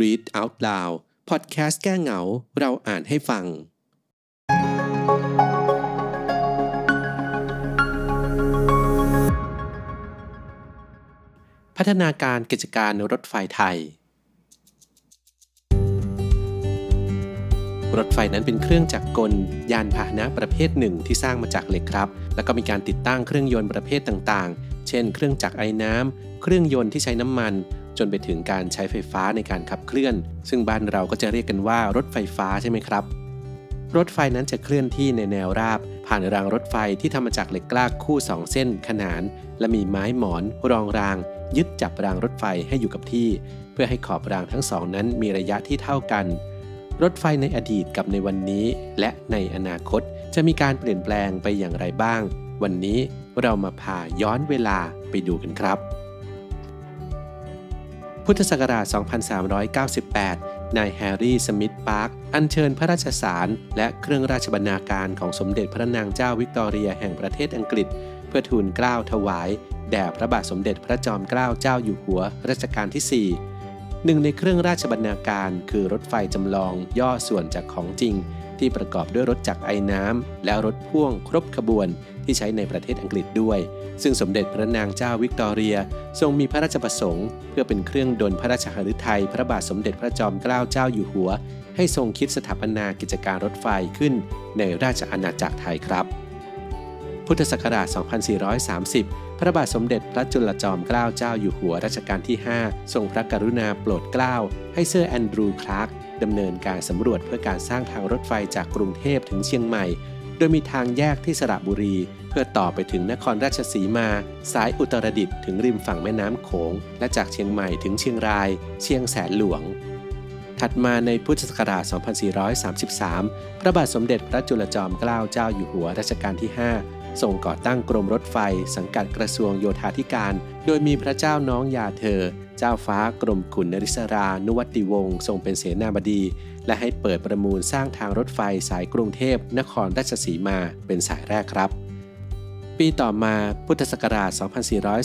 Read Out Loud พอดแคสต์แก้เหงา เราอ่านให้ฟัง พัฒนาการกิจการรถไฟไทย รถไฟนั้นเป็นเครื่องจักรกล ยานพาหนะประเภทหนึ่งที่สร้างมาจากเหล็กครับ แล้วก็มีการติดตั้งเครื่องยนต์ประเภทต่างๆ เช่น เครื่องจักรไอ้น้ำเครื่องยนต์ที่ใช้น้ำมัน จนไปถึงการใช้ไฟฟ้าในการขับเคลื่อน ซึ่งบ้านเราก็จะเรียกกันว่ารถไฟฟ้าใช่ไหมครับ รถไฟนั้นจะเคลื่อนที่ในแนวราบ ผ่านรางรถไฟที่ทำมาจากเหล็กกล้าคู่สองเส้นขนาน และมีไม้หมอน รองราง ยึดจับรางรถไฟให้อยู่กับที่ เพื่อให้ขอบรางทั้งสองนั้นมีระยะที่เท่ากัน รถไฟในอดีตกับในวันนี้ และในอนาคตจะมีการเปลี่ยนแปลงไปอย่างไรบ้าง วันนี้เรามาพาย้อนเวลาไปดูกันครับ พุทธศักราช 2398 นายแฮร์รี่ สมิธ ปาร์ค อัญเชิญพระราชสาส์น และเครื่องราชบรรณาการของสมเด็จพระนางเจ้าวิกตอเรียแห่งประเทศอังกฤษ เพื่อทูลเกล้าถวาย แด่พระบาทสมเด็จพระจอมเกล้าเจ้าอยู่หัวรัชกาลที่ 4 หนึ่งในเครื่องราชบรรณาการ คือรถไฟจำลองย่อส่วนจากของจริง ที่ประกอบด้วยรถจักรไอ้น้ำและรถพ่วงครบขบวนที่ใช้ในประเทศอังกฤษด้วย ซึ่งสมเด็จพระนางเจ้าวิกตอเรีย ทรงมีพระราชประสงค์ เพื่อเป็นเครื่องดลพระราชหฤทัยพระบาทสมเด็จพระจอมเกล้าเจ้าอยู่หัว ให้ทรงคิดสถาปนากิจการรถไฟขึ้น ในราชอาณาจักรไทยครับ พุทธศักราช 2430พระบาทสมเด็จพระจุลจอมเกล้าเจ้าอยู่หัวรัชกาลที่ 5 ทรงพระกรุณาโปรดเกล้า ให้เซอร์แอนดรูว์คลาร์กดำเนินการสำรวจเพื่อการสร้างทางรถไฟจากกรุงเทพถึงเชียงใหม่ โดยมีทางแยกที่สระบุรี เพื่อต่อไปถึงนครราชสีมา สายอุตรดิตถ์ถึงริมฝั่งแม่น้ำโขง และจากเชียงใหม่ถึงเชียงราย เชียงแสนหลวงถัดมาในพุทธศักราช 2433 พระบาทสมเด็จพระจุลจอมเกล้าเจ้าอยู่หัวรัชกาลที่ 5 ทรงก่อตั้งกรมรถไฟ สังกัดกระทรวงโยธาธิการ โดยมีพระเจ้าน้องยาเธอ เจ้าฟ้ากรมขุนนริศรา นุวัติวงศ์ทรงเป็นเสนาบดี และให้เปิดประมูลสร้างทางรถไฟสายกรุงเทพ นครราชสีมาเป็นสายแรกครับ ปีต่อมาพุทธศักราช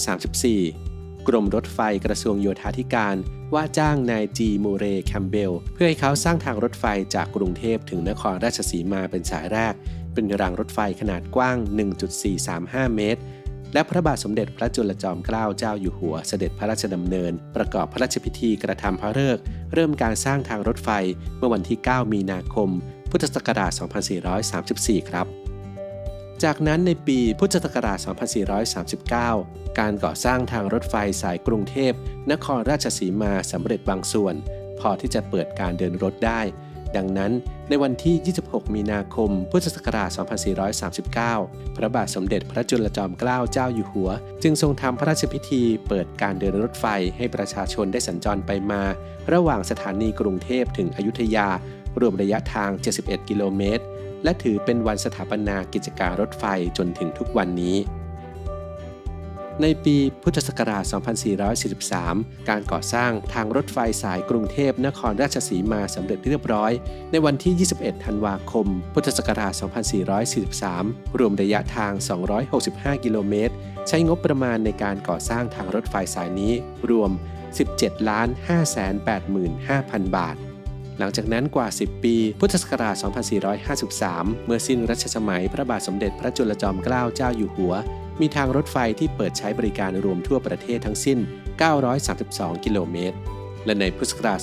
2434 กรมรถไฟกระทรวงโยธาธิการ ว่าจ้างนายจีมูเรแคมเบล เพื่อให้เขาสร้างทางรถไฟจากกรุงเทพถึงนครราชสีมาเป็นสายแรก เป็นรางรถไฟขนาดกว้าง 1.435 เมตร และพระบาทสมเด็จพระจุลจอมเกล้าเจ้าอยู่หัวเสด็จพระราชดำเนิน ประกอบพระราชพิธีกระทำพระฤกษ์เริ่มการสร้างทางรถไฟเมื่อวันที่ 9 มีนาคม พุทธศักราช 2434 ครับจากนั้นในปีพุทธศักราช 2439 การก่อสร้างทางรถไฟสายกรุงเทพ นครราชสีมาสำเร็จบางส่วน พอที่จะเปิดการเดินรถได้ ดังนั้นในวันที่ 26 มีนาคม พุทธศักราช 2439 พระบาทสมเด็จพระจุลจอมเกล้าเจ้าอยู่หัว จึงทรงทำพระราชพิธีเปิดการเดินรถไฟให้ประชาชนได้สัญจรไปมา ระหว่างสถานีกรุงเทพถึงอยุธยา รวมระยะทาง 71 กิโลเมตร และถือเป็นวันสถาปนากิจการรถไฟจนถึงทุกวันนี้ ในปีพุทธศักราช 2443 การก่อสร้างทางรถไฟสายกรุงเทพนครราชสีมาสำเร็จเรียบร้อย ในวันที่ 21 ธันวาคม พุทธศักราช 2443 รวมระยะทาง 265 กิโลเมตร ใช้งบประมาณในการก่อสร้างทางรถไฟสายนี้รวม 17 585,000 บาทหลังจากนั้นกว่า 10 ปี พุทธศักราช 2453 เมื่อสิ้นรัชสมัยพระบาทสมเด็จพระจุลจอมเกล้าเจ้าอยู่หัว มีทางรถไฟที่เปิดใช้บริการรวมทั่วประเทศทั้งสิ้น 932 กิโลเมตร และในพุทธศักราช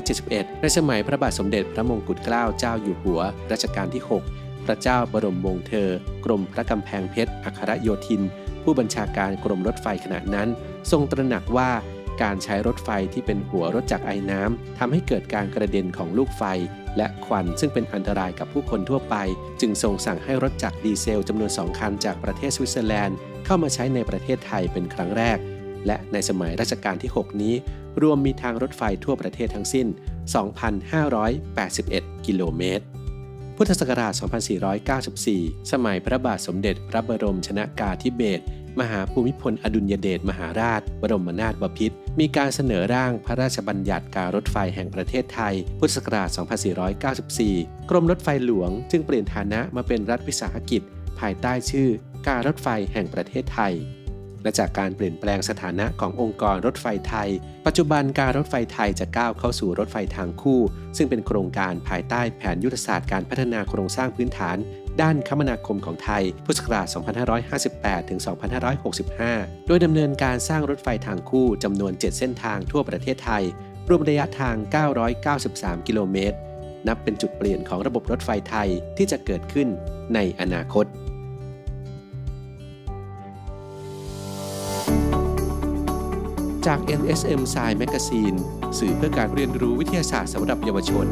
2471 ในสมัยพระบาทสมเด็จพระมงกุฎเกล้าเจ้าอยู่หัว รัชกาลที่ 6 พระเจ้าบรมวงศ์เธอ กรมพระกำแพงเพชร อัครโยธิน ผู้บัญชาการกรมรถไฟขณะนั้น ทรงตระหนักว่า การใช้รถไฟที่เป็นหัวรถจักรไอ้น้ำทำให้เกิดการกระเด็นของลูกไฟ และควันซึ่งเป็นอันตรายกับผู้คนทั่วไป จึงทรงสั่งให้รถจักรดีเซลจำนวนสองคันจากประเทศสวิตเซอร์แลนด์ เข้ามาใช้ในประเทศไทยเป็นครั้งแรก และในสมัยรัชกาลที่ 6 นี้ รวมมีทางรถไฟทั่วประเทศทั้งสิ้น 2,581 กิโลเมตร พุทธศักราช 2494 สมัยพระบาทสมเด็จพระบรมชนากาธิเบศรมหาภูมิพลอดุลยเดชมหาราช บรมนาถบพิตรมีการเสนอร่างพระราชบัญญัติการรถไฟแห่งประเทศไทย พุทธศักราช 2494 กรมรถไฟหลวง จึงเปลี่ยนฐานะมาเป็นรัฐวิสาหกิจ ภายใต้ชื่อ การรถไฟแห่งประเทศไทย และจากการเปลี่ยนแปลงสถานะขององค์กรรถไฟไทย ปัจจุบันการรถไฟไทยจะก้าวเข้าสู่รถไฟทางคู่ ซึ่งเป็นโครงการภายใต้แผนยุทธศาสตร์การพัฒนาโครงสร้างพื้นฐาน ด้านคมนาคมของไทย พุทธศักราช 2558 ถึง 2565 โดยดำเนินการสร้างรถไฟทางคู่จำนวน 7 เส้นทางทั่วประเทศไทย รวมระยะทาง 993 กิโลเมตร นับเป็นจุดเปลี่ยนของระบบรถไฟไทยที่จะเกิดขึ้นในอนาคต จาก NSM Science Magazine สื่อเพื่อการเรียนรู้วิทยาศาสตร์สำหรับเยาวชน